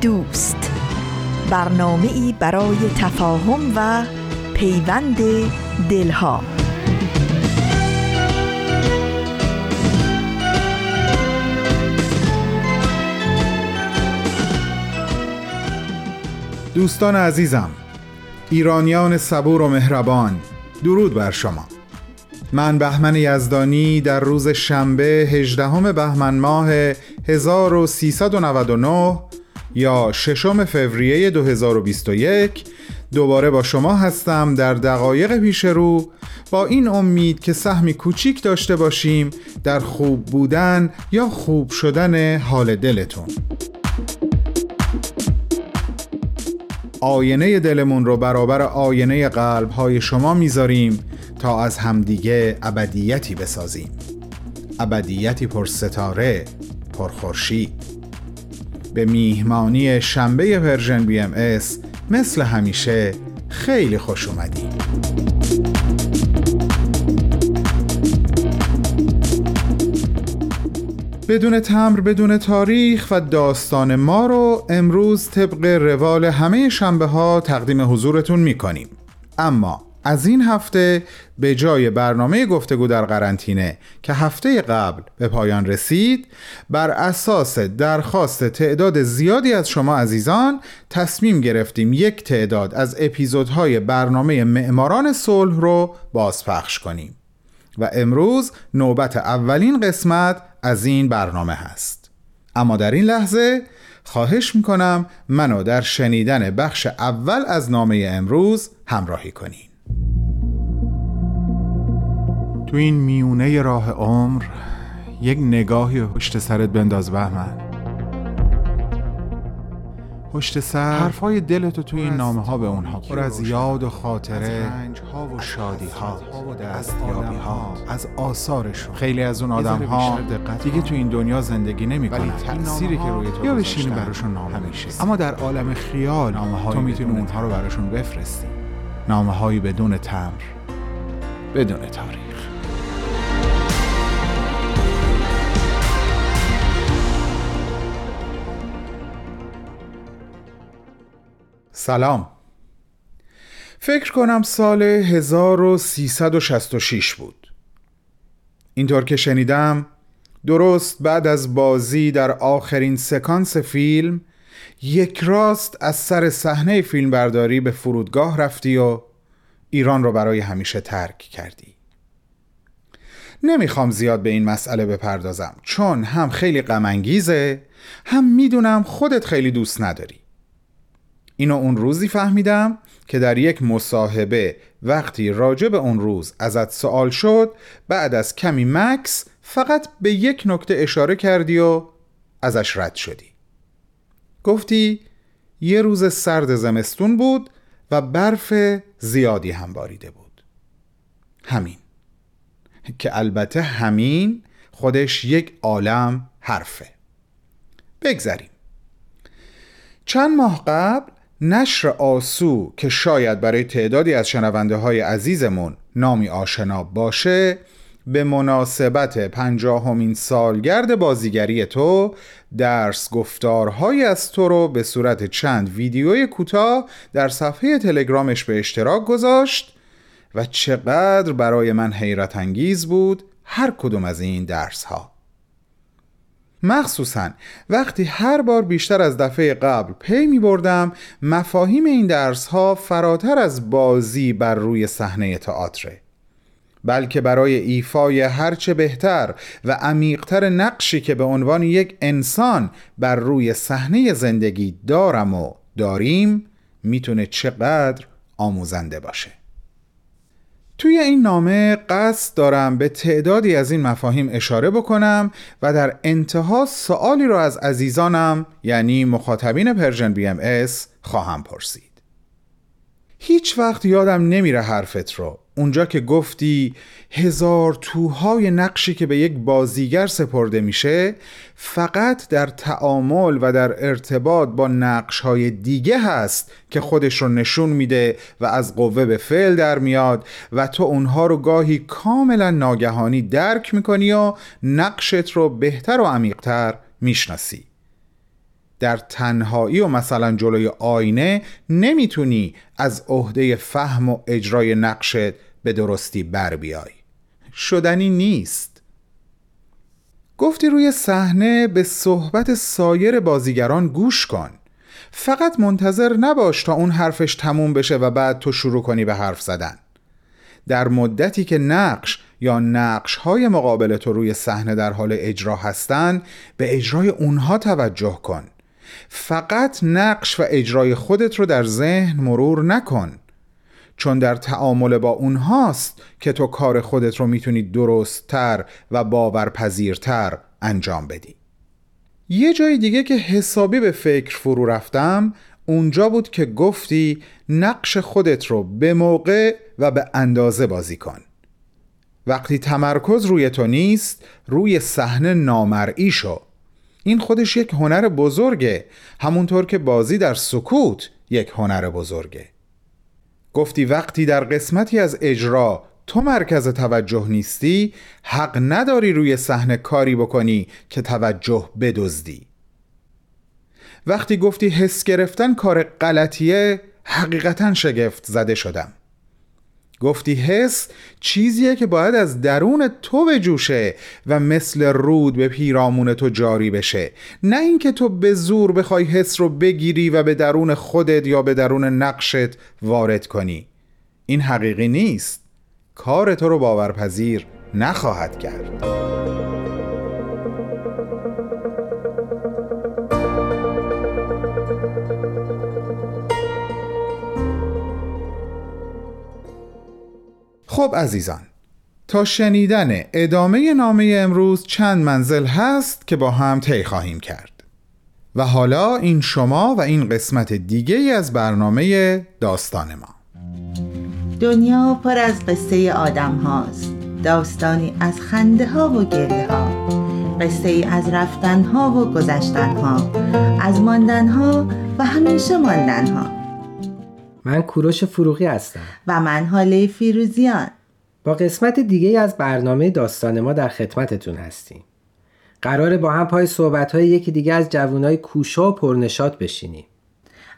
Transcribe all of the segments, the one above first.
دوست. برنامه ای برای تفاهم و پیوند دلها. دوستان عزیزم ایرانیان صبور و مهربان درود بر شما. من بهمن یزدانی در روز شنبه 18 بهمن ماه 1399 یا ششم فوریه 2021 دوباره با شما هستم در دقایق پیش رو. با این امید که سهمی کوچیک داشته باشیم در خوب بودن یا خوب شدن حال دلتون. آینه دلمون رو برابر آینه قلب های شما می‌ذاریم تا از همدیگه ابدیتی بسازیم. ابدیتی پر ستاره پر خورشید. به میهمانی شنبه Persian BMS مثل همیشه خیلی خوش اومدید بدون تمبر بدون تاریخ و داستان ما رو امروز طبق روال همه شنبه ها تقدیم حضورتون می‌کنیم. اما از این هفته به جای برنامه گفتگو در قرنطینه که هفته قبل به پایان رسید بر اساس درخواست تعداد زیادی از شما عزیزان تصمیم گرفتیم یک تعداد از اپیزودهای برنامه معماران صلح رو بازپخش کنیم و امروز نوبت اولین قسمت از این برنامه هست. اما در این لحظه خواهش می‌کنم منو در شنیدن بخش اول از نامه امروز همراهی کنید تو این میونه راه عمر یک نگاهی پشت سرت بنداز بهمن. پشت سر حرفای دلتو تو این نامه ها به اونها پر از یاد و خاطره ها و شادی ها و دستیابی ها از آثارشون. خیلی از اون آدم ها دیگه تو این دنیا زندگی نمی کنن تأثیری که روی تو یا بشینی براشون نامه همیشه. اما در عالم خیال نامه تو می‌تونی اونها رو براشون بفرستی. نامه هایی بدون تمر بدون تاریخ. سلام. فکر کنم سال 1366 بود. اینطور که شنیدم درست بعد از بازی در آخرین سکانس فیلم یک راست از سر صحنه فیلمبرداری به فرودگاه رفتی و ایران رو برای همیشه ترک کردی. نمی‌خوام زیاد به این مسئله بپردازم چون هم خیلی غمانگیزه هم می‌دونم خودت خیلی دوست نداری. اینو اون روزی فهمیدم که در یک مصاحبه وقتی راجع به اون روز ازت سوال شد بعد از کمی مکس فقط به یک نکته اشاره کردی و ازش رد شدی. گفتی یه روز سرد زمستون بود و برف زیادی هم باریده بود. همین. که البته همین خودش یک عالم حرفه. بگذریم. چند ماه قبل نشر آسو که شاید برای تعدادی از شنونده های عزیزمون نامی آشنا باشه به مناسبت پنجاهمین سالگرد بازیگری تو درس گفتارهای از تو رو به صورت چند ویدیوی کوتاه در صفحه تلگرامش به اشتراک گذاشت و چقدر برای من حیرت انگیز بود هر کدوم از این درس ها مخصوصا وقتی هر بار بیشتر از دفعه قبل پی می بردم مفاهیم این درس ها فراتر از بازی بر روی صحنه تئاتر. بلکه برای ایفای هرچه بهتر و عمیقتر نقشی که به عنوان یک انسان بر روی صحنه زندگی دارم و داریم می‌تونه چقدر آموزنده باشه. توی این نامه قصد دارم به تعدادی از این مفاهیم اشاره بکنم و در انتها سوالی رو از عزیزانم یعنی مخاطبین Persian BM خواهم پرسید. هیچ وقت یادم نمیره حرفت رو. اونجا که گفتی هزار توهای نقشی که به یک بازیگر سپرده میشه فقط در تعامل و در ارتباط با نقشهای دیگه هست که خودش رو نشون میده و از قوه به فعل در میاد و تو اونها رو گاهی کاملا ناگهانی درک می‌کنی و نقشت رو بهتر و عمیقتر می‌شناسی. در تنهایی و مثلا جلوی آینه نمی‌تونی از عهده فهم و اجرای نقشت به درستی بر بیای. شدنی نیست. گفتی روی صحنه به صحبت سایر بازیگران گوش کن. فقط منتظر نباش تا اون حرفش تموم بشه و بعد تو شروع کنی به حرف زدن. در مدتی که نقش یا نقش های مقابل تو روی صحنه در حال اجرا هستن به اجرای اونها توجه کن. فقط نقش و اجرای خودت رو در ذهن مرور نکن. چون در تعامل با اونهاست که تو کار خودت رو می‌تونی درستتر و باورپذیرتر انجام بدی. یه جای دیگه که حسابی به فکر فرو رفتم اونجا بود که گفتی نقش خودت رو به موقع و به اندازه بازی کن. وقتی تمرکز روی تو نیست روی صحنه نامرئی شو. این خودش یک هنر بزرگه همونطور که بازی در سکوت یک هنر بزرگه. گفتی وقتی در قسمتی از اجرا تو مرکز توجه نیستی حق نداری روی صحنه کاری بکنی که توجه بدزدی. وقتی گفتی حس گرفتن کار غلطیه حقیقتا شگفت زده شدم. گفتی حس چیزیه که باید از درون تو بجوشه و مثل رود به پیرامون تو جاری بشه. نه اینکه تو به زور بخوای حس رو بگیری و به درون خودت یا به درون نقشت وارد کنی. این حقیقی نیست. کار تو رو باورپذیر نخواهد کرد. خب عزیزان تا شنیدن ادامه نامه امروز چند منزل هست که با هم طی خواهیم کرد. و حالا این شما و این قسمت دیگه از برنامه داستان ما. دنیا پر از قصه آدم هاست. داستانی از خنده ها و گله ها. قصه ای از رفتن ها و گذشتن ها. از ماندن ها و همیشه ماندن ها. من کوروش فروغی هستم. و من حاله فیروزیان. با قسمت دیگه از برنامه داستان ما در خدمتتون هستیم. قراره با هم پای صحبت های یکی دیگه از جوانای کوشا و پرنشات بشینیم.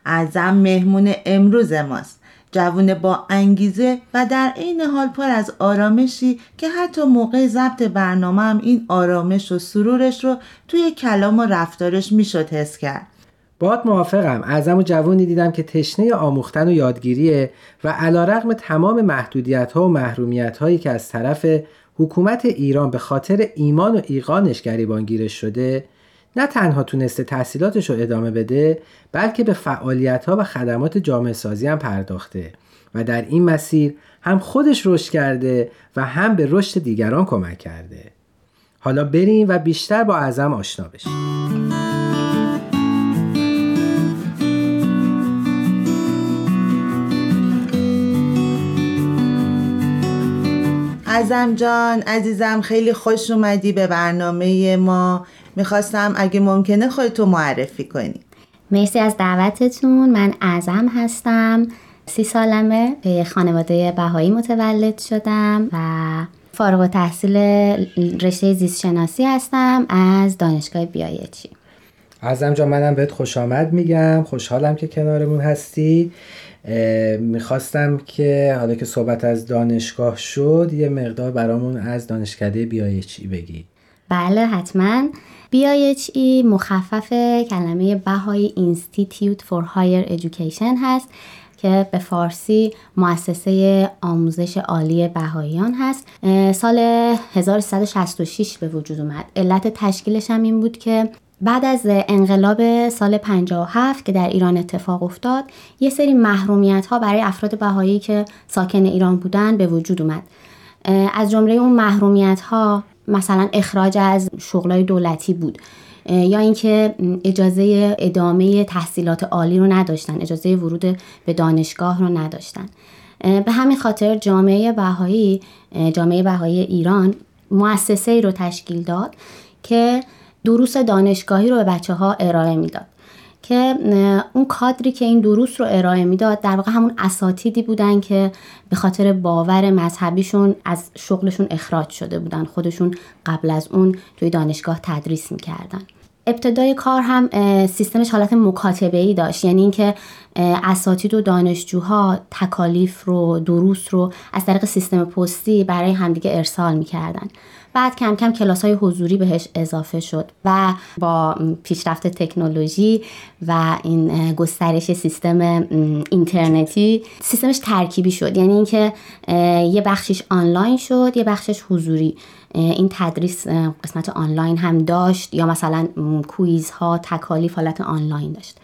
اعظم مهمون امروز ماست. جوون با انگیزه و در عین حال پر از آرامشی که حتی موقع ضبط برنامه هم این آرامش و سرورش رو توی کلام و رفتارش می‌شد حس کرد. باید موافقم. اعظم و جوانی دیدم که تشنه آموختن و یادگیریه و علا رقم تمام محدودیت ها و محرومیت هایی که از طرف حکومت ایران به خاطر ایمان و ایقانش گریبانگیرش شده نه تنها تونسته تحصیلاتش رو ادامه بده بلکه به فعالیت ها و خدمات جامعه سازی هم پرداخته و در این مسیر هم خودش رشد کرده و هم به رشد دیگران کمک کرده. حالا بریم و بیشتر با اعظم آشنا بشیم. ازم جان عزیزم خیلی خوش اومدی به برنامه ما. می‌خواستم اگه ممکنه خودتو معرفی کنی. مرسی از دعوتتون. من اعظم هستم. سی سالمه. به خانواده بهایی متولد شدم و فارغ تحصیل رشته زیست شناسی هستم از دانشگاه بیایچی. اعظم جان منم بهت خوش آمد میگم. خوشحالم که کنارمون هستی. می‌خواستم که حالا که صحبت از دانشگاه شد یه مقدار برامون از دانشکده بیایچی بگی. بله حتما. BIHE مخفف کلمه بهایی Institute for Higher Education هست که به فارسی مؤسسه آموزش عالی بهاییان هست. سال 1366 به وجود اومد. علت تشکیلش هم این بود که بعد از انقلاب سال 57 که در ایران اتفاق افتاد یه سری محرومیت ها برای افراد بهایی که ساکن ایران بودن به وجود اومد. از جمله اون محرومیت ها مثلا اخراج از شغلای دولتی بود. یا اینکه اجازه ادامه تحصیلات عالی رو نداشتن اجازه ورود به دانشگاه رو نداشتن. به همین خاطر جامعه بهایی جامعه بهایی ایران مؤسسه رو تشکیل داد که دروس دانشگاهی رو به بچه ها ارائه می‌داد که اون کادری که این دروس رو ارائه می‌داد در واقع همون اساتیدی بودن که به خاطر باور مذهبیشون از شغلشون اخراج شده بودن خودشون قبل از اون توی دانشگاه تدریس می‌کردن. ابتدای کار هم سیستمش حالت مکاتبه ای داشت یعنی اینکه اساتید و دانشجوها تکالیف رو دروس رو از طریق سیستم پستی برای همدیگه ارسال می‌کردن. بعد کم کم کلاس های حضوری بهش اضافه شد و با پیشرفت تکنولوژی و این گسترش سیستم اینترنتی سیستمش ترکیبی شد. یعنی اینکه یه بخشش آنلاین شد یه بخشش حضوری. این تدریس قسمت آنلاین هم داشت یا مثلا کویز ها تکالیف حالت آنلاین داشت.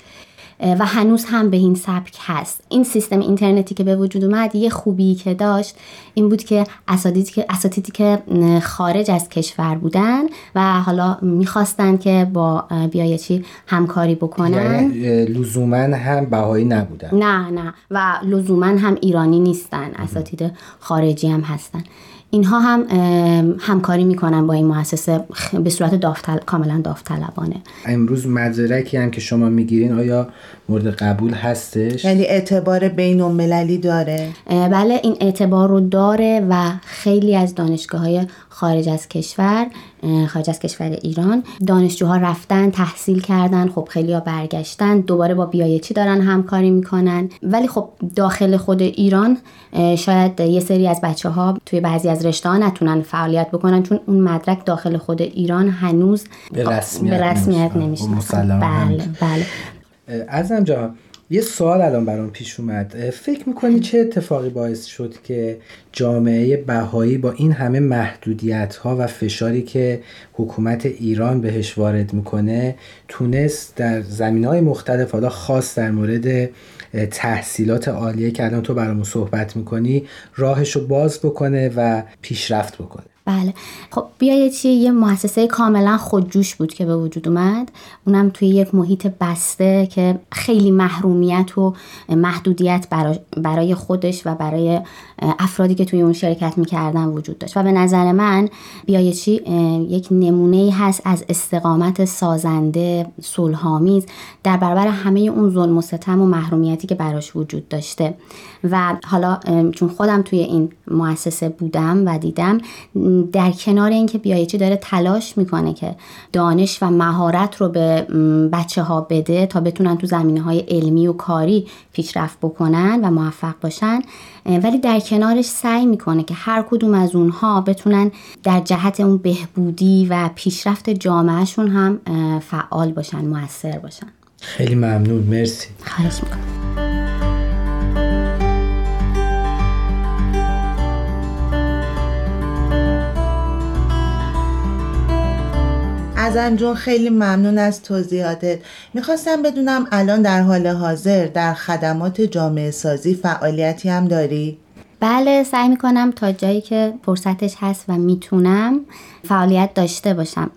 و هنوز هم به این سبک هست. این سیستم اینترنتی که به وجود اومد یه خوبی که داشت این بود که اساتیدی که اساتیدی که خارج از کشور بودن و حالا می‌خواستن که با بیایچی همکاری بکنن. یعنی لزوما هم بهایی نبودن. نه نه. و لزوما هم ایرانی نیستن. اساتید خارجی هم هستن. اینها هم همکاری می‌کنن با این مؤسسه به صورت داوطل... کاملا داوطلبانه. امروز مدرکی هم که شما می‌گیرین آیا مورد قبول هستش؟ یعنی اعتبار بین المللی داره؟ بله این اعتبار رو داره و خیلی از دانشگاه های خارج از کشور خارج از کشور ایران. دانشجوها رفتن تحصیل کردن خب خیلی ها برگشتن دوباره با بیایچی دارن همکاری می‌کنن. ولی خب داخل خود ایران شاید یه سری از بچه ها توی بعضی از رشته ها نتونن فعالیت بکنن چون اون مدرک داخل خود ایران هنوز به رسمیت, به رسمیت نمیشه بله بله. ازم جان یه سوال الان برام پیش اومد. فکر می‌کنی چه اتفاقی باعث شد که جامعه بهایی با این همه محدودیت ها و فشاری که حکومت ایران بهش وارد می‌کنه تونست در زمین های مختلف حالا خاص در مورد تحصیلات عالیه که الان تو برامون صحبت می‌کنی راهش رو باز بکنه و پیشرفت بکنه؟ بله. خب بیایید چیه؟ یه مؤسسه کاملا خودجوش بود که به وجود اومد. اونم توی یک محیط بسته که خیلی محرومیت و محدودیت برای خودش و برای افرادی که توی اون شرکت می‌کردن وجود داشت. و به نظر من بیایچی یک نمونه هست از استقامت سازنده صلحآمیز در برابر همه اون ظلم و ستم و محرومیتی که براش وجود داشته. و حالا چون خودم توی این مؤسسه بودم و دیدم در کنار اینکه بیایچی داره تلاش می‌کنه که دانش و مهارت رو به بچه ها بده تا بتونن تو زمینه های علمی و کاری پیشرفت بکنن و موفق باشن ولی در کنارش سعی می‌کنه که هر کدوم از اونها بتونن در جهت اون بهبودی و پیشرفت جامعهشون هم فعال باشن موثر باشن. خیلی ممنون مرسی. خواهش می‌کنم. ازم جون خیلی ممنون از توضیحاتت. می‌خواستم بدونم الان در حال حاضر در خدمات جامعه سازی فعالیتی هم داری؟ بله سعی می‌کنم تا جایی که فرصتش هست و می‌تونم فعالیت داشته باشم.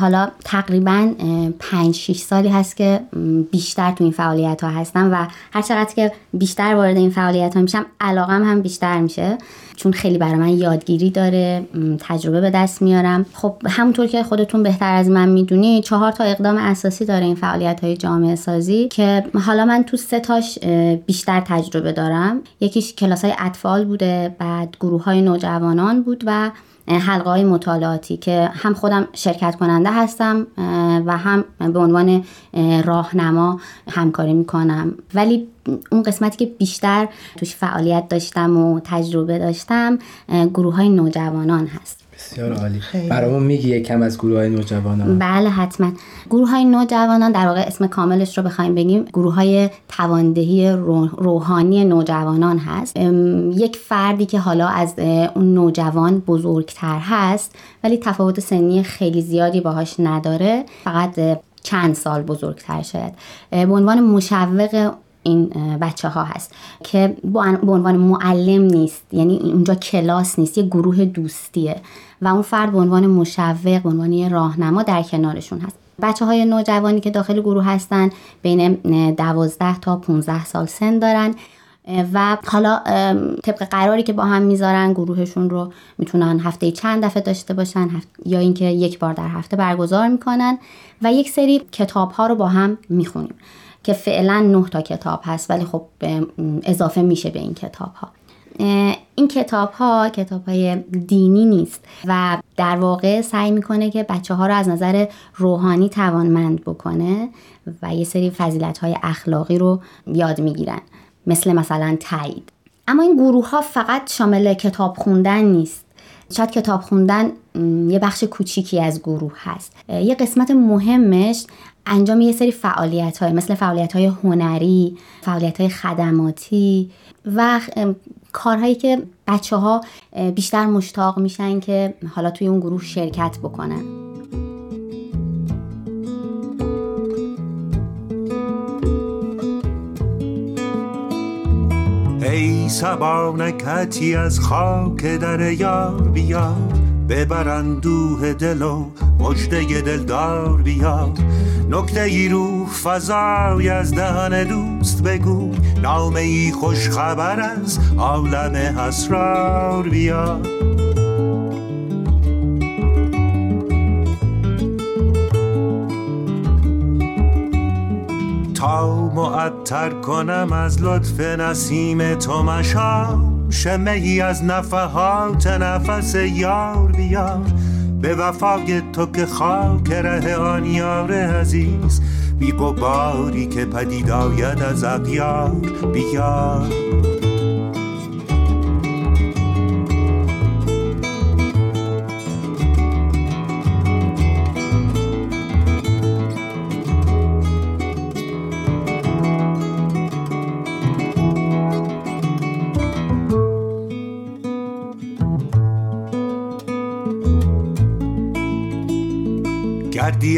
حالا تقریبا پنج 6 سالی هست که بیشتر تو این فعالیت ها هستم و هر چقدر که بیشتر وارد این فعالیت ها میشم علاقم هم بیشتر میشه. چون خیلی برای من یادگیری داره تجربه به دست میارم. خب همونطور که خودتون بهتر از من می‌دونی چهار تا اقدام اساسی داره این فعالیت های جامعه سازی که حالا من تو سه تاش بیشتر تجربه دارم. یکیش کلاس های اطفال بوده بعد گروه های نوجوانان بود و حلقه های مطالعاتی که هم خودم شرکت کننده هستم و هم به عنوان راهنما همکاری می‌کنم. ولی اون قسمتی که بیشتر توش فعالیت داشتم و تجربه داشتم گروه های نوجوانان هست. بسیار عالی. خیلی. برامون میگی یکم از گروه های نوجوانان. بله حتما. گروه های نوجوانان در واقع اسم کاملش رو بخوایم بگیم. گروه های تواندهی رو- روحانی نوجوانان هست. ام، یک فردی که حالا از اون نوجوان بزرگتر هست ولی تفاوت سنی خیلی زیادی باهاش نداره. فقط چند سال بزرگتر شاید. به عنوان مشوق این بچه ها هست که به عنوان معلم نیست یعنی اونجا کلاس نیست یه گروه دوستیه و اون فرد به عنوان مشوق به عنوان راهنما در کنارشون هست. بچه های نوجوانی که داخل گروه هستن بین اه، 12 تا 15 سال سن دارن و حالا طبق قراری که با هم می‌ذارن گروهشون رو می‌تونن هفته چند دفعه داشته باشن هفت- یا اینکه یک بار در هفته برگزار می‌کنن و یک سری کتاب ها رو با هم می‌خونیم. که فعلا نه تا کتاب هست ولی خب اضافه میشه به این کتاب ها این کتاب ها کتاب های دینی نیست و در واقع سعی می‌کنه که بچه ها رو از نظر روحانی توانمند بکنه و یه سری فضیلت های اخلاقی رو یاد می‌گیرن مثل مثلا تایید. اما این گروه ها فقط شامل کتاب خوندن نیست. شاید کتاب خوندن یه بخش کوچیکی از گروه هست. یه قسمت مهمش انجام یه سری فعالیت های مثل فعالیت های هنری فعالیت های خدماتی و کارهایی که بچه ها بیشتر مشتاق میشن که حالا توی اون گروه شرکت بکنن. ای سبا نکتی از خاک در یار بیار ببر اندوه دل و مجده دلدار بیار. نکته ای روح فضای از دهن دوست بگو. نامه ای خوش خبر از عالم اسرار بیار. تا معطر کنم از لطف نسیم تو مشام شمه ای از نفحات نفس یار بیار. به وفای تو که خاک ره آن یار عزیز. بی که پدید آید از اغیار بیار.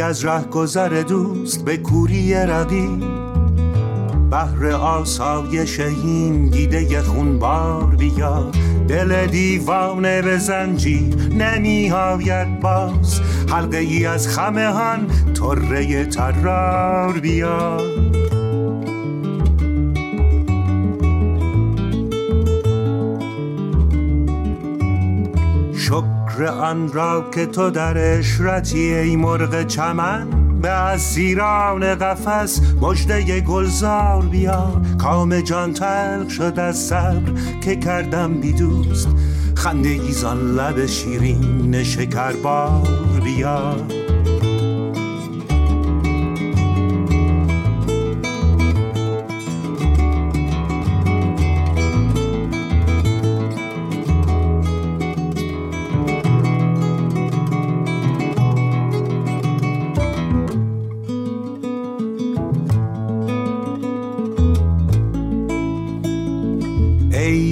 از ره گذر دوست به کوری رقیب بهر آسایش این دیده خونبار بیا. دل دیوانه به زنجیر نمی آید باز. حلقه ای از خمهان طره ترار بیا. شکر آن را که تو در اشرتی ای مرغ چمن به اسیران قفس مجده گلزار بیار کام جان تلخ شد از صبر که کردم بی دوست. خنده ایزان لب شیرین شکربار بیار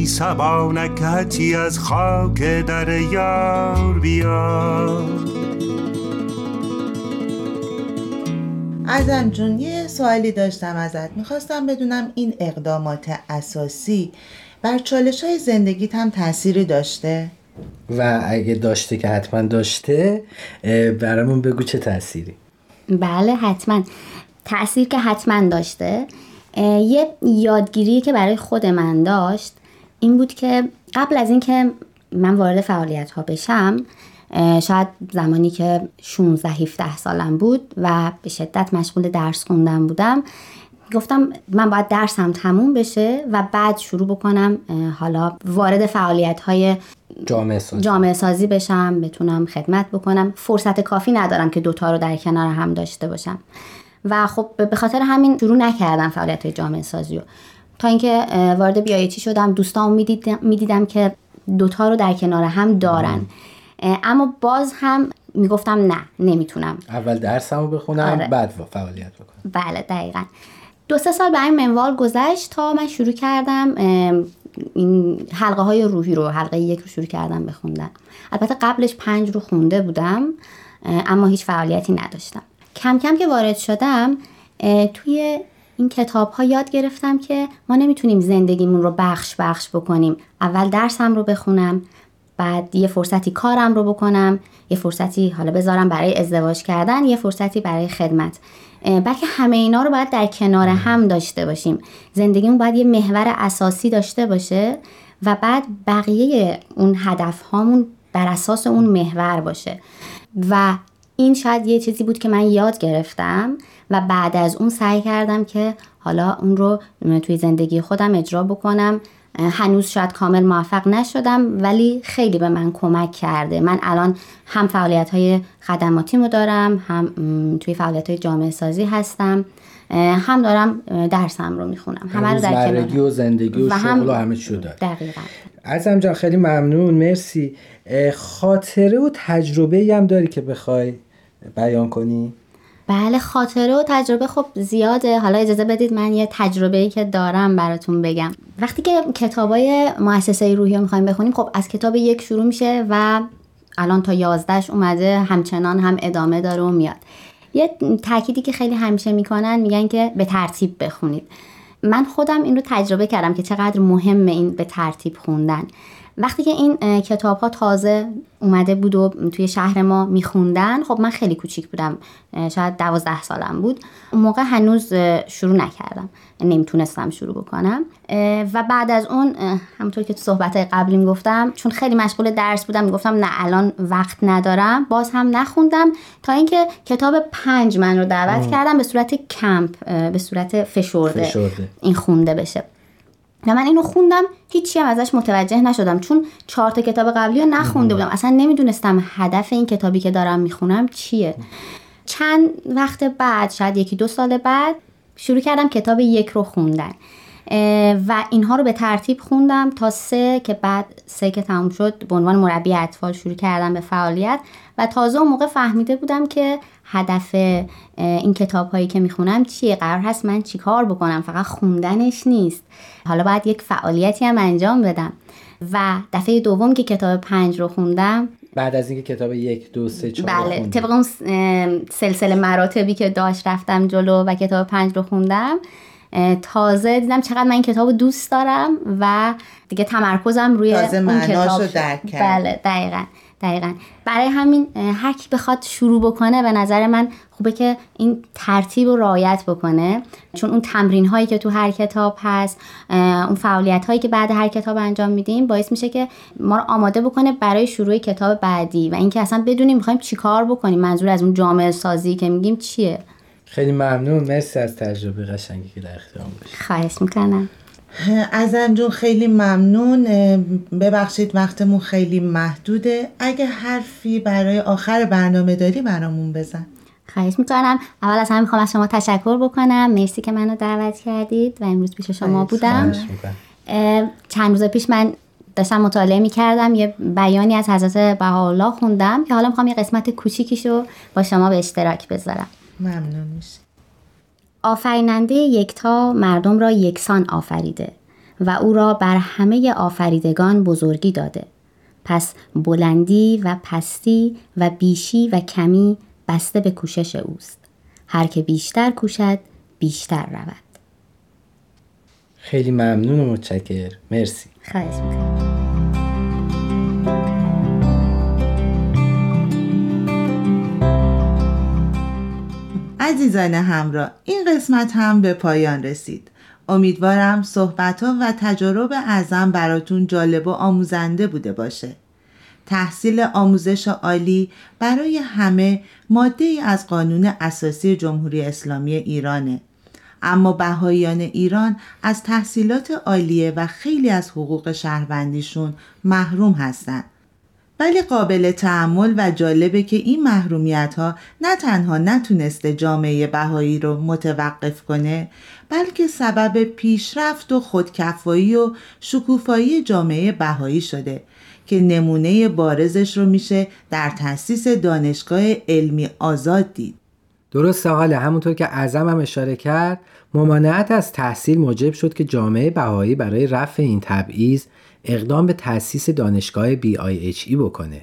ای سبا نکهتی از خاک در یار بیار. ازم جون یه سوالی داشتم ازت. می‌خواستم بدونم این اقدامات اساسی بر چالش های زندگیت هم تأثیری داشته؟ و اگه داشته که حتما داشته برامون بگو چه تأثیری. بله حتما. تاثیر که حتما داشته یه یادگیری که برای خود من داشت. این بود که قبل از اینکه من وارد فعالیت ها بشم شاید زمانی که 16 17 سالم بود و به شدت مشغول درس خوندن بودم گفتم من باید درسم تموم بشه و بعد شروع بکنم حالا وارد فعالیت های جامعه سازی. جامعه سازی بشم بتونم خدمت بکنم. فرصت کافی ندارم که دوتا رو در کنار هم داشته باشم. و خب به خاطر همین شروع نکردم فعالیت های جامعه سازی رو. تا اینکه وارد بیایتی شدم. دوستام می‌دیدم, می‌دیدم که دوتا رو در کنار هم دارن. اما باز هم می‌گفتم نه نمی‌تونم. اول درسمو بخونم آره. بعد فعالیت بکنم. بله دقیقا. دو سه سال به این منوال گذشت تا من شروع کردم این حلقه های روحی رو حلقه یک رو شروع کردم بخوندن. البته قبلش پنج رو خونده بودم اما هیچ فعالیتی نداشتم. کم کم که وارد شدم توی این کتاب ها یاد گرفتم که ما نمی‌تونیم زندگیمون رو بخش بخش بکنیم. اول درسم رو بخونم بعد یه فرصتی کارم رو بکنم یه فرصتی حالا بذارم برای ازدواج کردن یه فرصتی برای خدمت. بلکه همه اینا رو باید در کنار هم dاشته باشیم. زندگیمون باید یه محور اساسی داشته باشه و بعد بقیه اون هدف هامون بر اساس اون محور باشه. و این شاید یه چیزی بود که من یاد گرفتم. و بعد از اون سعی کردم که حالا اون رو توی زندگی خودم اجرا بکنم. هنوز شاید کامل موفق نشدم ولی خیلی به من کمک کرده. من الان هم فعالیت های خدماتیمو دارم هم توی فعالیت های جامعه سازی هستم. هم دارم درسم رو می‌خونم. همه رو در و زندگی و, و شغل و همه چی رو داره دقیقا. عزم جان خیلی ممنون. مرسی. خاطره و تجربه هم داری که بخوای بیان کنی؟ بله خاطره و تجربه خب زیاده. حالا اجازه بدید من یه تجربه ای که دارم براتون بگم. وقتی که کتابای مؤسسه روحی رو می‌خوایم بخونیم خب از کتاب یک شروع میشه و الان تا یازدهش اومده همچنان هم ادامه داره و میاد. یه تأکیدی که خیلی همیشه می‌کنن میگن که به ترتیب بخونید. من خودم این رو تجربه کردم که چقدر مهمه این به ترتیب خوندن. وقتی که این کتاب ها تازه اومده بود و توی شهر ما میخوندن خب من خیلی کوچیک بودم شاید دوازده سالم بود. اون موقع هنوز شروع نکردم. نمی‌تونستم شروع بکنم. و بعد از اون همونطور که تو صحبت قبلیم گفتم چون خیلی مشغول درس بودم گفتم نه الان وقت ندارم. باز هم نخوندم تا اینکه کتاب پنج من رو دعوت کردم به صورت کمپ به صورت فشرده, فشرده. این خونده بشه. و من اینو خوندم هیچی هم ازش متوجه نشدم چون چهار تا کتاب قبلی رو نخونده بودم. اصلا نمی‌دونستم هدف این کتابی که دارم می‌خونم چیه. چند وقت بعد شاید یکی دو سال بعد شروع کردم کتاب یک رو خوندن. و اینها رو به ترتیب خوندم تا سه که بعد سه که تموم شد به عنوان مربی اطفال شروع کردم به فعالیت. و تازه اون موقع فهمیده بودم که هدف این کتاب هایی که می‌خونم چیه؟ قرار هست من چیکار بکنم؟ فقط خوندنش نیست. حالا باید یک فعالیتی هم انجام بدم. و دفعه دوم که کتاب پنج رو خوندم بعد از اینکه کتاب یک دو سه چهار بله. طبق اون سلسله مراتبی که داشت رفتم جلو و کتاب پنج رو خوندم تازه دیدم چقدر من این کتاب دوست دارم و دیگه تمرکزم روی تازه اون کتاب رو شد. درک. بله دقیقا دقیقا برای همین هر کی بخواد شروع بکنه به نظر من خوبه که این ترتیب رو رعایت بکنه چون اون تمرین هایی که تو هر کتاب هست اون فعالیت هایی که بعد هر کتاب انجام میدیم باعث میشه که ما رو آماده بکنه برای شروع کتاب بعدی و اینکه اصلا بدونیم می‌خوایم چیکار بکنیم منظور از اون جامعه سازی که میگیم چیه خیلی ممنون. مرسی از تجربه قشنگی که در اختیارم خواهش می‌کنم. ازم جون خیلی ممنون. ببخشید وقتمون خیلی محدوده. اگه حرفی برای آخر برنامه داری برامون بزن. خواهش می‌کنم. اول از همه می‌خوام از شما تشکر بکنم. مرسی که منو دعوت کردید و امروز پیش شما بودم. چند روز پیش من داشتم مطالعه می‌کردم. یه بیانی از حضرت بهاءالله خوندم که حالا می‌خوام یه قسمت کوچیکیشو با شما به اشتراک بذارم. ممنون میشه آفریننده یکتا مردم را یکسان آفریده و او را بر همه آفریدگان بزرگی داده. پس بلندی و پستی و بیشی و کمی بسته به کوشش اوست. هر که بیشتر کوشد بیشتر رود. خیلی ممنون و متشکر مرسی. خواهش می‌کنم. عزیزان همراه این قسمت هم به پایان رسید. امیدوارم صحبت ها و تجارب اعظم براتون جالب و آموزنده بوده باشه. تحصیل آموزش عالی برای همه ماده ای از قانون اساسی جمهوری اسلامی ایرانه. اما بهاییان ایران از تحصیلات عالیه و خیلی از حقوق شهروندیشون محروم هستند ولی قابل تعمل و جالبه که این محرومیت ها نه تنها نتونسته جامعه بهایی رو متوقف کنه بلکه سبب پیشرفت و خودکفایی و شکوفایی جامعه بهایی شده که نمونه بارزش رو میشه در تأسیس دانشگاه علمی آزاد دید. درسته حاله همونطور که اعظم هم اشاره کرد ممانعت از تحصیل موجب شد که جامعه بهایی برای رفع این تبعیض اقدام به تأسیس دانشگاه BIHE بکنه.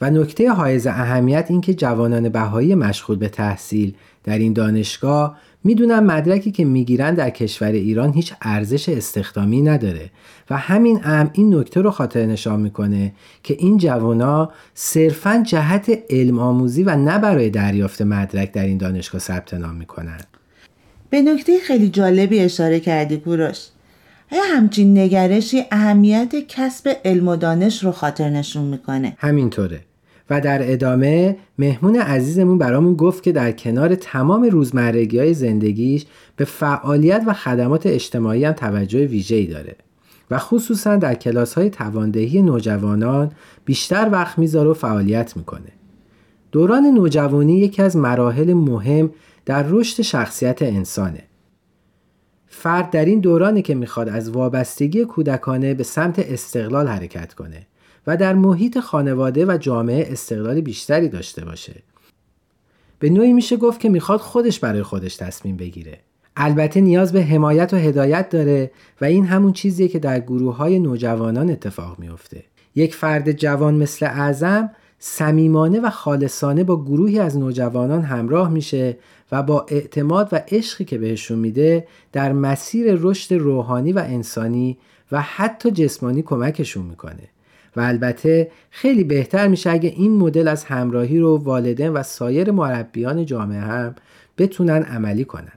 و نکته حائز اهمیت این که جوانان بهایی مشغول به تحصیل در این دانشگاه می‌دونن مدرکی که می‌گیرن در کشور ایران هیچ ارزش استخدامی نداره. و همین ام این نکته رو خاطر نشان می‌کنه که این جوانا صرفا جهت علم آموزی و نه برای دریافت مدرک در این دانشگاه ثبت نام می‌کنن. به نکته خیلی جالبی اشاره کردی کوروش. آیا همچین نگرشی اهمیت کسب علم و دانش رو خاطر نشون می‌کنه همینطوره و در ادامه مهمون عزیزمون برامون گفت که در کنار تمام روزمرگی های زندگیش به فعالیت و خدمات اجتماعی هم توجه ویژه‌ای داره و خصوصا در کلاس های تواندهی نوجوانان بیشتر وقت می‌ذاره و فعالیت می‌کنه. دوران نوجوانی یکی از مراحل مهم در رشد شخصیت انسانه. فرد در این دورانی که می‌خواد از وابستگی کودکانه به سمت استقلال حرکت کنه و در محیط خانواده و جامعه استقلال بیشتری داشته باشه. به نوعی میشه گفت که می‌خواد خودش برای خودش تصمیم بگیره. البته نیاز به حمایت و هدایت داره و این همون چیزیه که در گروه های نوجوانان اتفاق میافته. یک فرد جوان مثل اعظم صمیمانه و خالصانه با گروهی از نوجوانان همراه میشه و با اعتماد و عشقی که بهشون میده در مسیر رشد روحانی و انسانی و حتی جسمانی کمکشون می‌کنه. و البته خیلی بهتر میشه اگه این مدل از همراهی رو والدین و سایر مربیان جامعه هم بتونن عملی کنن.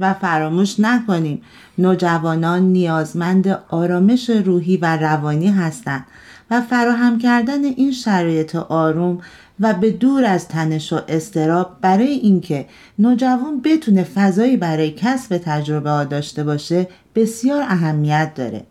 و فراموش نکنیم نوجوانان نیازمند آرامش روحی و روانی هستند و فراهم کردن این شرایط آروم و به دور از تنش و استراب برای اینکه نوجوان بتونه فضایی برای کسب تجربه ها داشته باشه بسیار اهمیت داره.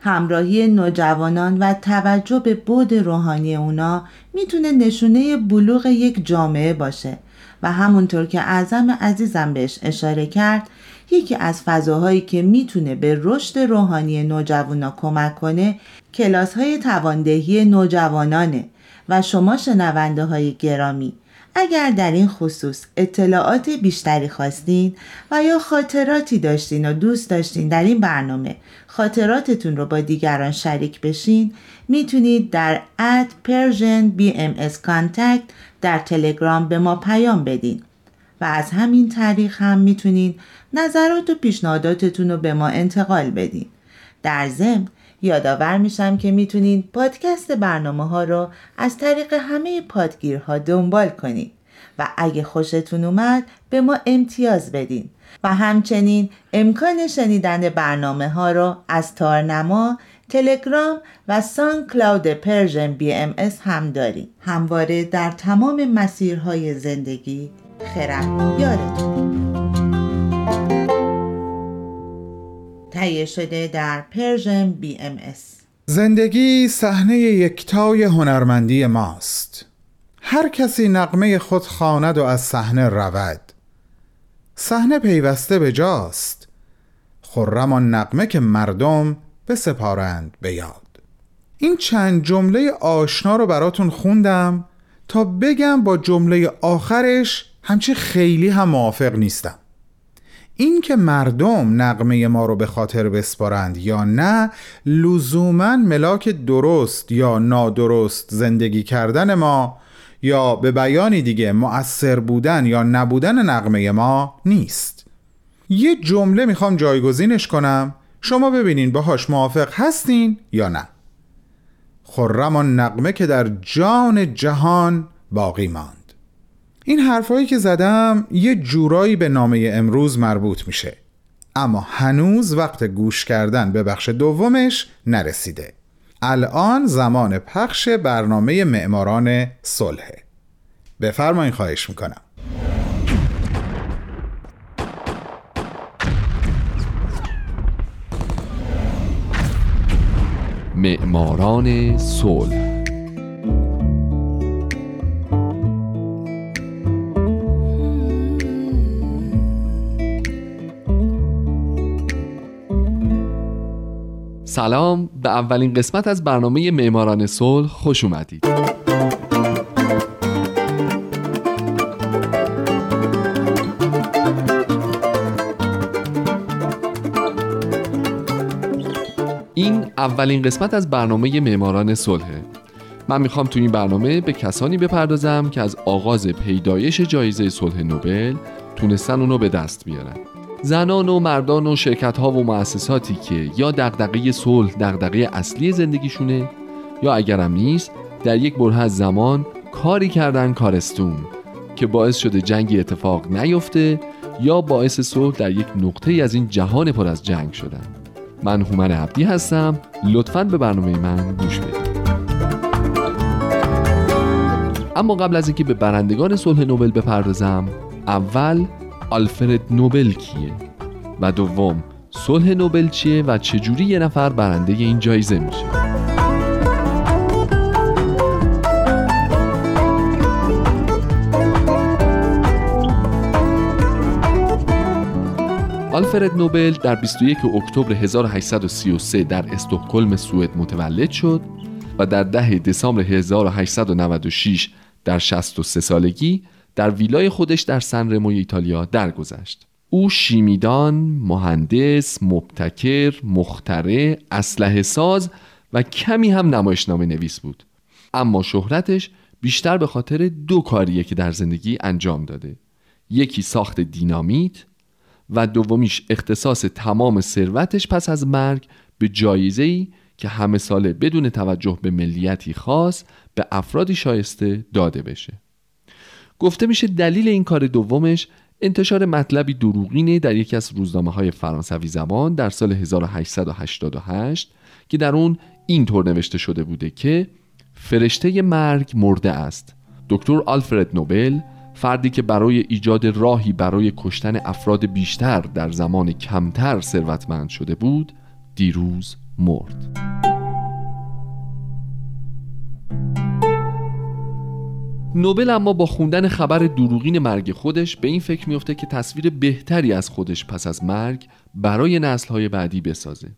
همراهی نوجوانان و توجه به بود روحانی اونا می‌تونه نشونه بلوغ یک جامعه باشه و همونطور که اعظم عزیزم بهش اشاره کرد یکی از فضاهایی که می‌تونه به رشد روحانی نوجوانا کمک کنه کلاس های تواندهی نوجوانانه. و شما شنونده های گرامی اگر در این خصوص اطلاعات بیشتری خواستین و یا خاطراتی داشتین و دوست داشتین در این برنامه خاطراتتون رو با دیگران شریک بشین می‌تونید در at Persian BMS Contact در تلگرام به ما پیام بدین. و از همین طریق هم می‌تونین نظرات و پیشنهاداتتون رو به ما انتقال بدین. در ضمن یادآور میشم که می‌تونین پادکست برنامه ها رو از طریق همه پادگیرها دنبال کنید و اگه خوشتون اومد به ما امتیاز بدین و همچنین امکان شنیدن برنامه ها رو از تارنما، تلگرام و SoundCloud Persian BMS هم داریم همواره در تمام مسیرهای زندگی خرد یادتون تهیه شده در Persian BMS. زندگی صحنه یکتای هنرمندی ماست. هر کسی نقمه خود خواند و از صحنه رود. صحنه پیوسته به جاست. خرم آن نقمه که مردم بسپارند به یاد. این چند جمله آشنا رو براتون خوندم تا بگم با جمله آخرش همچی خیلی هم موافق نیستم. این که مردم نقمه ما رو به خاطر بسپارند یا نه لزوما ملاک درست یا نادرست زندگی کردن ما یا به بیانی دیگه مؤثر بودن یا نبودن نقمه ما نیست. یه جمله می‌خوام جایگزینش کنم. شما ببینین باهاش موافق هستین یا نه. خرم نقمه که در جان جهان باقی ماند. این حرفایی که زدم یه جورایی به نامه امروز مربوط میشه. اما هنوز وقت گوش کردن به بخش دومش نرسیده. الان زمان پخش برنامه معماران صلحه بفرمایین خواهش می‌کنم. معماران صلح. سلام به اولین قسمت از برنامه معماران صلح خوش اومدید. این اولین قسمت از برنامه معماران صلحه. من می‌خوام تو این برنامه به کسانی بپردازم که از آغاز پیدایش جایزه صلح نوبل تونستن اونو به دست بیارن. زنان و مردان و شرکت ها و مؤسساتی که یا دغدغه صلح دغدغه اصلی زندگیشونه یا اگرم نیست در یک بره از زمان کاری کردن کارستون که باعث شده جنگی اتفاق نیفته یا باعث صلح در یک نقطه از این جهان پر از جنگ شدن. من هومن عبدی هستم. لطفا به برنامه من گوش بدید. اما قبل از اینکه به برندگان صلح نوبل بپردازم اول آلفرد نوبل کیه؟ و دوم صلح نوبل چیه و چجوری یه نفر برنده این جایزه میشه؟ آلفرد نوبل در 21 اکتبر 1833 در استکهلم سوئد متولد شد و در 10 دسامبر 1896 در 63 سالگی در ویلای خودش در سن رموی ایتالیا درگذشت. او شیمیدان، مهندس، مبتکر، مخترع، اسلحه ساز و کمی هم نمایشنامه نویس بود. اما شهرتش بیشتر به خاطر دو کاریه که در زندگی انجام داده. یکی ساخت دینامیت و دومیش اختصاص تمام ثروتش پس از مرگ به جایزه‌ای که همه ساله بدون توجه به ملیتی خاص به افرادی شایسته داده بشه گفته میشه دلیل این کار دومش انتشار مطلبی دروغینه در یکی از روزنامه های فرانسوی زبان در سال 1888 که در اون اینطور نوشته شده بوده که فرشته مرگ مرده است. دکتر آلفرد نوبل فردی که برای ایجاد راهی برای کشتن افراد بیشتر در زمان کمتر ثروتمند شده بود دیروز مرد. نوبل اما با خوندن خبر دروغین مرگ خودش به این فکر میفته که تصویر بهتری از خودش پس از مرگ برای نسلهای بعدی بسازه.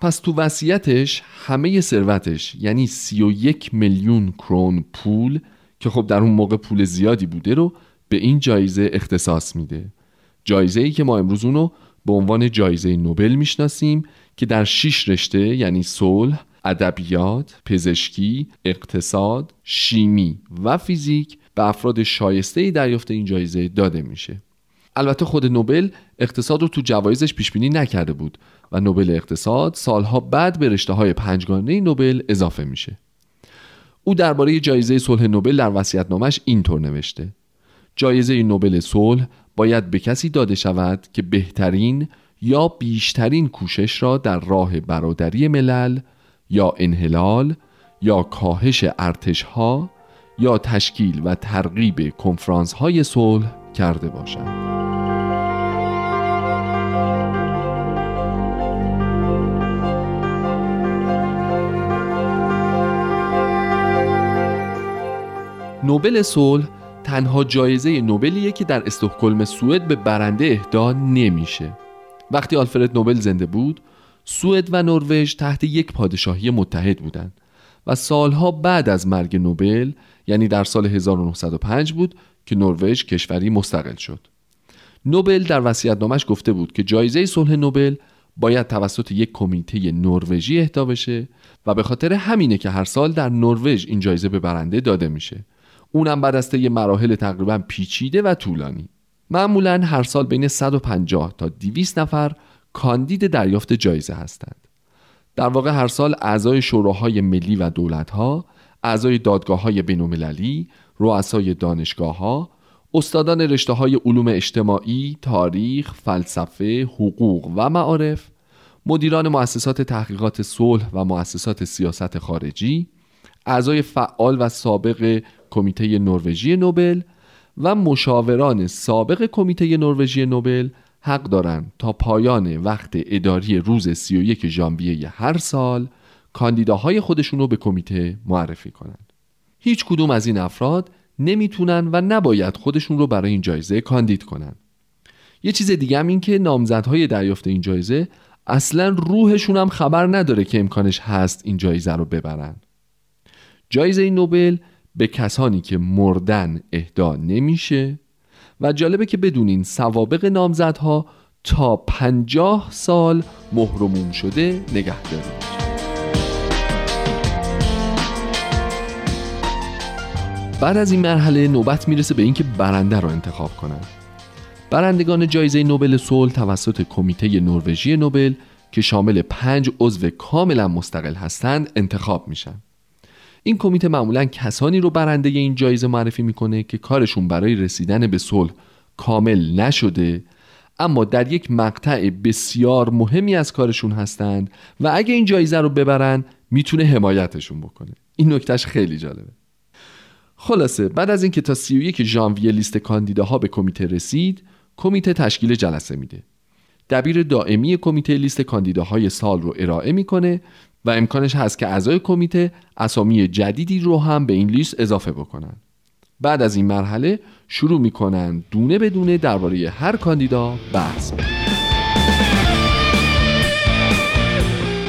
پس تو وصیتش همه ثروتش یعنی 31 میلیون کرون پول که خب در اون موقع پول زیادی بوده رو به این جایزه اختصاص میده. جایزه ای که ما امروز اونو به عنوان جایزه نوبل می‌شناسیم که در شش رشته یعنی صلح، ادبیات، پزشکی، اقتصاد، شیمی و فیزیک به افراد شایسته دریافت این جایزه داده میشه. البته خود نوبل اقتصاد رو تو جوایزش پیش بینی نکرده بود و نوبل اقتصاد سالها بعد به رشته های پنجگانه نوبل اضافه میشه. او درباره جایزه صلح نوبل در وصیت‌نامش اینطور نوشته: جایزه نوبل صلح باید به کسی داده شود که بهترین یا بیشترین کوشش را در راه برادری ملل یا انحلال یا کاهش ارتش ها یا تشکیل و ترغیب کنفرانس های صلح کرده باشد. نوبل صلح تنها جایزه نوبلیه که در استکهلم سوئد به برنده اهدا نمیشه. وقتی آلفرد نوبل زنده بود، سوئد و نروژ تحت یک پادشاهی متحد بودند و سالها بعد از مرگ نوبل یعنی در سال 1905 بود که نروژ کشوری مستقل شد. نوبل در وصیت‌نامش گفته بود که جایزه صلح نوبل باید توسط یک کمیته نروژی اهدا بشه و به خاطر همینه که هر سال در نروژ این جایزه به برنده داده میشه. اونم بعد از طی مراحل تقریبا پیچیده و طولانی. معمولا هر سال بین 150 تا 200 نفر کاندید دریافت جایزه هستند. در واقع هر سال اعضای شوراهای ملی و دولتها، اعضای دادگاه های بینومللی، رؤسای دانشگاه ها، استادان رشته های علوم اجتماعی، تاریخ، فلسفه، حقوق و معارف، مدیران مؤسسات تحقیقات صلح و مؤسسات سیاست خارجی، اعضای فعال و سابق کمیته نروژی نوبل و مشاوران سابق کمیته نروژی نوبل حق دارند تا پایان وقت اداری روز 31 ژانویه هر سال کاندیداهای خودشون رو به کمیته معرفی کنند. هیچ کدوم از این افراد نمی‌تونن و نباید خودشون رو برای این جایزه کاندید کنند. یه چیز دیگه هم این که نامزدهای دریافت این جایزه اصلا روحشون هم خبر نداره که امکانش هست این جایزه رو ببرن جایزه نوبل به کسانی که مردن اهدا نمیشه و جالبه که بدونین سوابق نامزدها تا پنجاه سال مهرموم شده نگهداری. میشه بعد از این مرحله نوبت می‌رسه به اینکه برنده رو انتخاب کنن. برندگان جایزه نوبل صلح توسط کمیته نروژی نوبل که شامل پنج عضو کاملا مستقل هستند انتخاب میشن. این کمیته معمولا کسانی رو برنده این جایزه معرفی می‌کنه که کارشون برای رسیدن به صلح کامل نشده اما در یک مقطع بسیار مهمی از کارشون هستند و اگه این جایزه رو ببرن می‌تونه حمایتشون بکنه. این نکتهش خیلی جالبه. خلاصه بعد از اینکه تا 31 ژانویه لیست کاندیداها به کمیته رسید کمیته تشکیل جلسه میده. دبیر دائمی کمیته لیست کاندیداهای سال رو ارائه می‌کنه و امکانش هست که اعضای کمیته اسامی جدیدی رو هم به این لیست اضافه بکنن. بعد از این مرحله شروع می‌کنن دونه به دونه درباره هر کاندیدا بحث.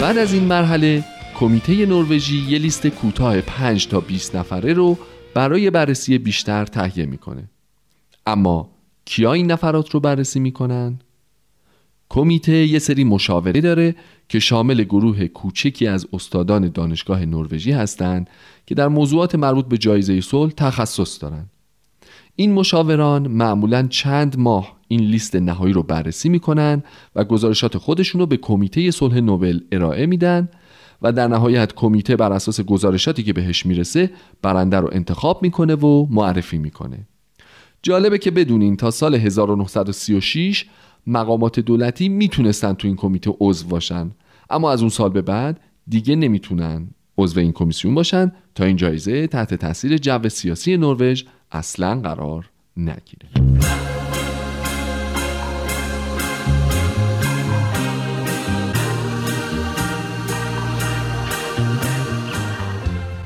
بعد از این مرحله کمیته نروژی یه لیست کوتاه 5 تا 20 نفره رو برای بررسی بیشتر تهیه می‌کنه. اما کیا این نفرات رو بررسی می‌کنن؟ کمیته یه سری مشاوره داره که شامل گروه کوچکی از استادان دانشگاه نروژی هستند که در موضوعات مربوط به جایزه صلح تخصص دارند. این مشاوران معمولا چند ماه این لیست نهایی رو بررسی می‌کنن و گزارشات خودشون رو به کمیته صلح نوبل ارائه میدن و در نهایت کمیته بر اساس گزارشاتی که بهش می‌رسه برنده رو انتخاب می‌کنه و معرفی می‌کنه جالبه که بدونین تا سال 1936 مقامات دولتی می‌تونستن تو این کمیته عضو باشن. اما از اون سال به بعد دیگه نمی‌تونن عضو این کمیسیون باشن تا این جایزه تحت تاثیر جو سیاسی نروژ اصلا قرار نگیره.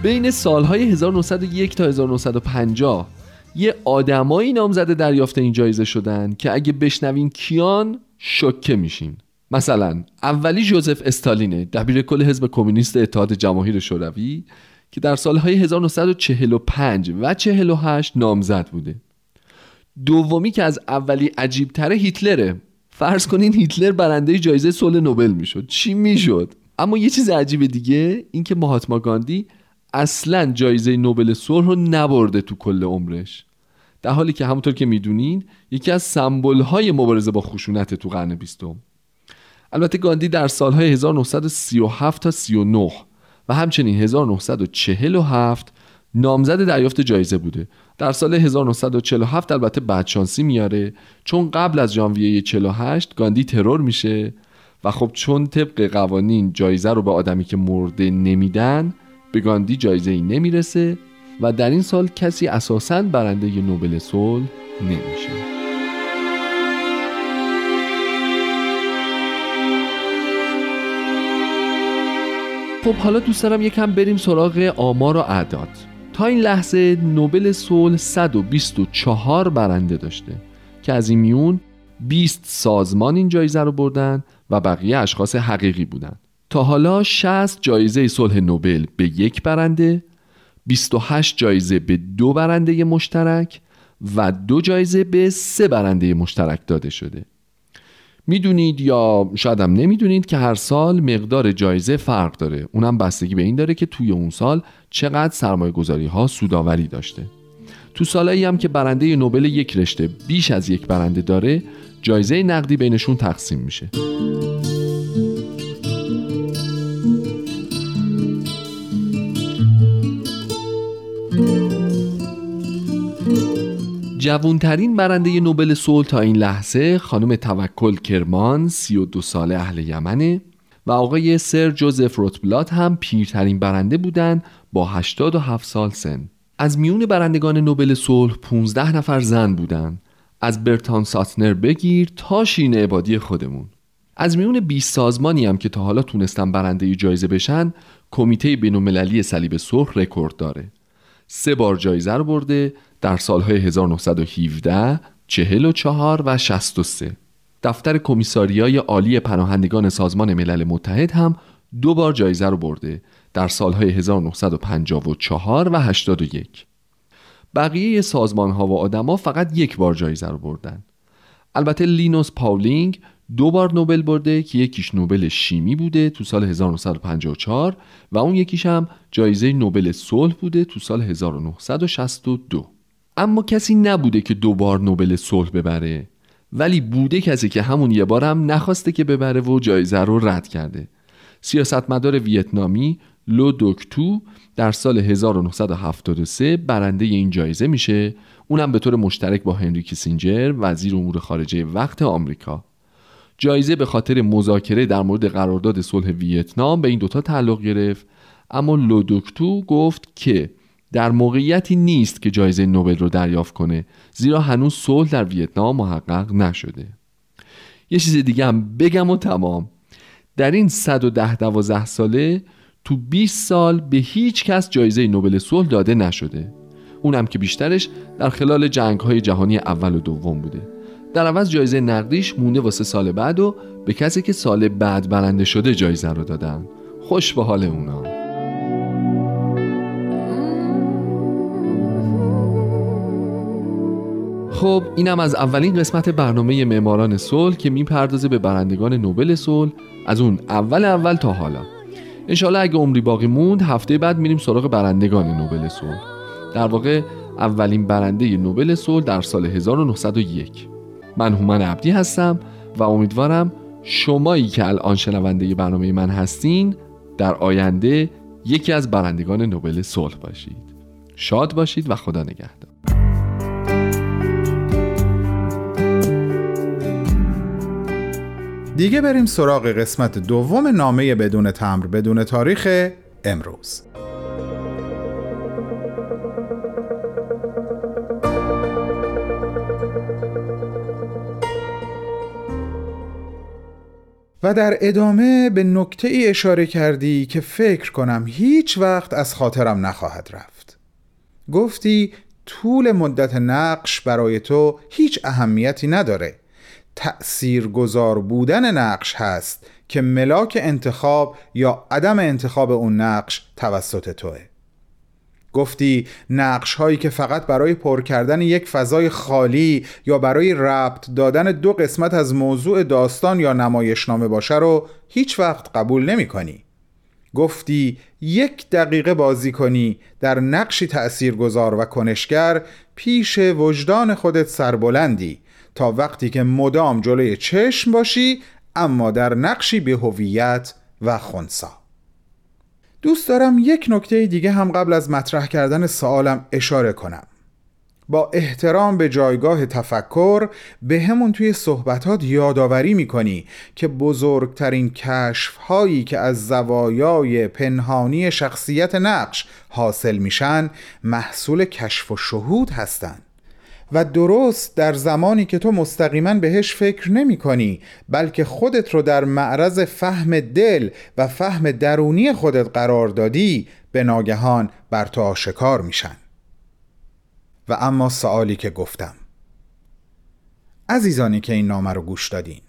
بین سالهای 1901 تا 1950 یه آدمایی نامزده دریافت این جایزه شدن که اگه بشنوین کیان شکه میشین. مثلا اولی جوزف استالینه دبیر کل حزب کمونیست اتحاد جماهیر شوروی که در سالهای 1945 و 48 نامزد بوده. دومی که از اولی عجیب تره هیتلره. فرض کنین هیتلر برنده جایزه صلح نوبل می‌شد. چی می‌شد؟ اما یه چیز عجیب دیگه اینکه مهاتما گاندی اصلا جایزه نوبل صلح رو نبرده تو کل عمرش. در حالی که همونطور که می‌دونین یکی از سمبل های مبارزه با خشونت تو قرن بیستم. البته گاندی در سالهای 1937 تا 39 و همچنین 1947 نامزد دریافت جایزه بوده. در سال 1947 البته بدشانسی میاره. چون قبل از ژانویه 48 گاندی ترور میشه و خب چون طبق قوانین جایزه رو به آدمی که مرده نمیدن به گاندی جایزه ای نمی‌رسه. و در این سال کسی اساساً برنده نوبل صلح نمیشه. خب حالا دوست دارم یکم بریم سراغ آمار و اعداد. تا این لحظه نوبل صلح 124 برنده داشته که از این میون 20 سازمان این جایزه رو بردن و بقیه اشخاص حقیقی بودن. تا حالا 60 جایزه صلح نوبل به یک برنده 28 جایزه به دو برنده مشترک و دو جایزه به سه برنده مشترک داده شده. می‌دونید یا شاید هم نمی‌دونید که هر سال مقدار جایزه فرق داره. اونم بستگی به این داره که توی اون سال چقدر سرمایه گذاری ها سوداوری داشته. تو سالایی هم که برنده نوبل یک رشته بیش از یک برنده داره جایزه نقدی بینشون تقسیم میشه. جوونترین برنده نوبل صلح تا این لحظه خانم توکل کرمان 32 ساله اهل یمنه و آقای سر جوزف روتبلات هم پیرترین برنده بودند با 87 سال سن. از میون برندگان نوبل صلح 15 نفر زن بودند از برتان ساتنر بگیر تا شین عبادی خودمون. از میون 20 سازمانی هم که تا حالا تونستن برنده جایزه بشن کمیته بین‌المللی صلیب سرخ رکورد داره. سه بار جایزه رو برده در سالهای 1917 44 و 63 دفتر کمیساریای عالی پناهندگان سازمان ملل متحد هم دو بار جایزه رو برده در سالهای 1954 و 81 بقیه سازمان ها و آدما فقط یک بار جایزه رو بردن. البته لینوس پاولینگ دو بار نوبل برده که یکیش نوبل شیمی بوده تو سال 1954 و اون یکیش هم جایزه نوبل صلح بوده تو سال 1962 اما کسی نبوده که دو بار نوبل صلح ببره. ولی بوده کسی که همون یه بار هم نخواسته که ببره و جایزه رو رد کرده. سیاستمدار ویتنامی لو دوکتو در سال 1973 برنده این جایزه میشه. اونم به طور مشترک با هنری کیسینجر وزیر امور خارجه وقت آمریکا. جایزه به خاطر مذاکره در مورد قرارداد صلح ویتنام به این دوتا تعلق گرفت. اما لودوکتو گفت که در موقعیتی نیست که جایزه نوبل رو دریافت کنه زیرا هنوز صلح در ویتنام محقق نشده. یه چیز دیگه هم بگم و تمام. در این 110 دوازده ساله تو 20 سال به هیچ کس جایزه نوبل صلح داده نشده. اونم که بیشترش در خلال جنگ های جهانی اول و دوم بوده. در عوض جایزه نقدیش مونده واسه سال بعد و به کسی که سال بعد برنده شده جایزه رو دادن. خوش به حال اونا. خب اینم از اولین قسمت برنامه معماران صلح که می‌پردازه به برندگان نوبل صلح از اون اول اول تا حالا. انشالله اگه عمری باقی موند هفته بعد میریم سراغ برندگان نوبل صلح. در واقع اولین برنده نوبل صلح در سال 1901 من هومن عبدی هستم و امیدوارم شمایی که الان شنونده برنامه من هستین در آینده یکی از برندگان نوبل صلح باشید. شاد باشید و خدا نگهدار. دیگه بریم سراغ قسمت دوم نامه بدون تمر بدون تاریخ امروز. و در ادامه به نکته ای اشاره کردی که فکر کنم هیچ وقت از خاطرم نخواهد رفت. گفتی طول مدت نقش برای تو هیچ اهمیتی نداره. تأثیر گذار بودن نقش هست که ملاک انتخاب یا عدم انتخاب اون نقش توسط توه گفتی نقش هایی که فقط برای پر کردن یک فضای خالی یا برای ربط دادن دو قسمت از موضوع داستان یا نمایشنامه باشه رو هیچ وقت قبول نمی کنی. گفتی یک دقیقه بازی کنی در نقشی تأثیرگذار و کنشگر پیش وجدان خودت سربلندی تا وقتی که مدام جلوی چشم باشی اما در نقشی به هویت و خونسا. دوست دارم یک نکته دیگه هم قبل از مطرح کردن سوالم اشاره کنم. با احترام به جایگاه تفکر به همون توی صحبتات یادآوری می‌کنی که بزرگترین کشف هایی که از زوایای پنهانی شخصیت نقش حاصل میشن محصول کشف و شهود هستند و درست در زمانی که تو مستقیما بهش فکر نمی کنی بلکه خودت رو در معرض فهم دل و فهم درونی خودت قرار دادی به ناگهان بر تو آشکار میشن. و اما سوالی که گفتم. عزیزانی که این نامه رو گوش دادین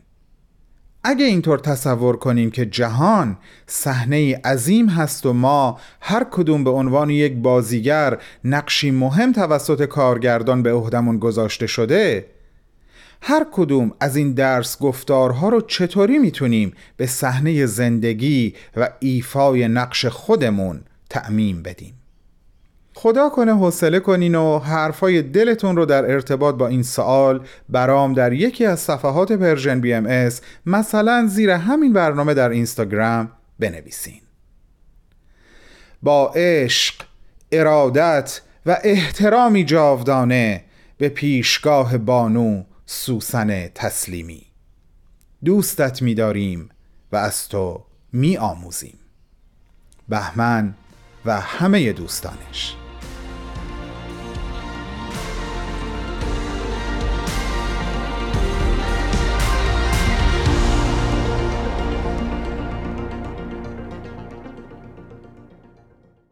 اگه اینطور تصور کنیم که جهان صحنه عظیم هست و ما هر کدوم به عنوان یک بازیگر نقشی مهم توسط کارگردان به عهدمون گذاشته شده هر کدوم از این درس گفتارها رو چطوری می‌تونیم به صحنه زندگی و ایفای نقش خودمون تعمیم بدیم؟ خدا کنه حوصله کنین و حرفای دلتون رو در ارتباط با این سوال برام در یکی از صفحات Persian BMS مثلا زیر همین برنامه در اینستاگرام بنویسین. با عشق، ارادت و احترامی جاودانه به پیشگاه بانو سوسن تسلیمی. دوستت می‌داریم و از تو می آموزیم بهمن و همه دوستانش.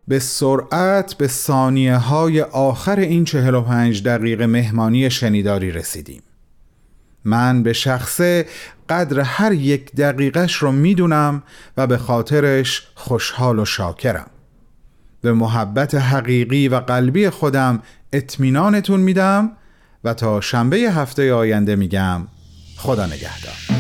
به سرعت به ثانیه های آخر این 45 دقیقه مهمانی شنیداری رسیدیم. من به شخصه قدر هر یک دقیقش رو می‌دونم و به خاطرش خوشحال و شاکرم. به محبت حقیقی و قلبی خودم اطمینانتون میدم و تا شنبه هفته آینده میگم خدا نگهدار.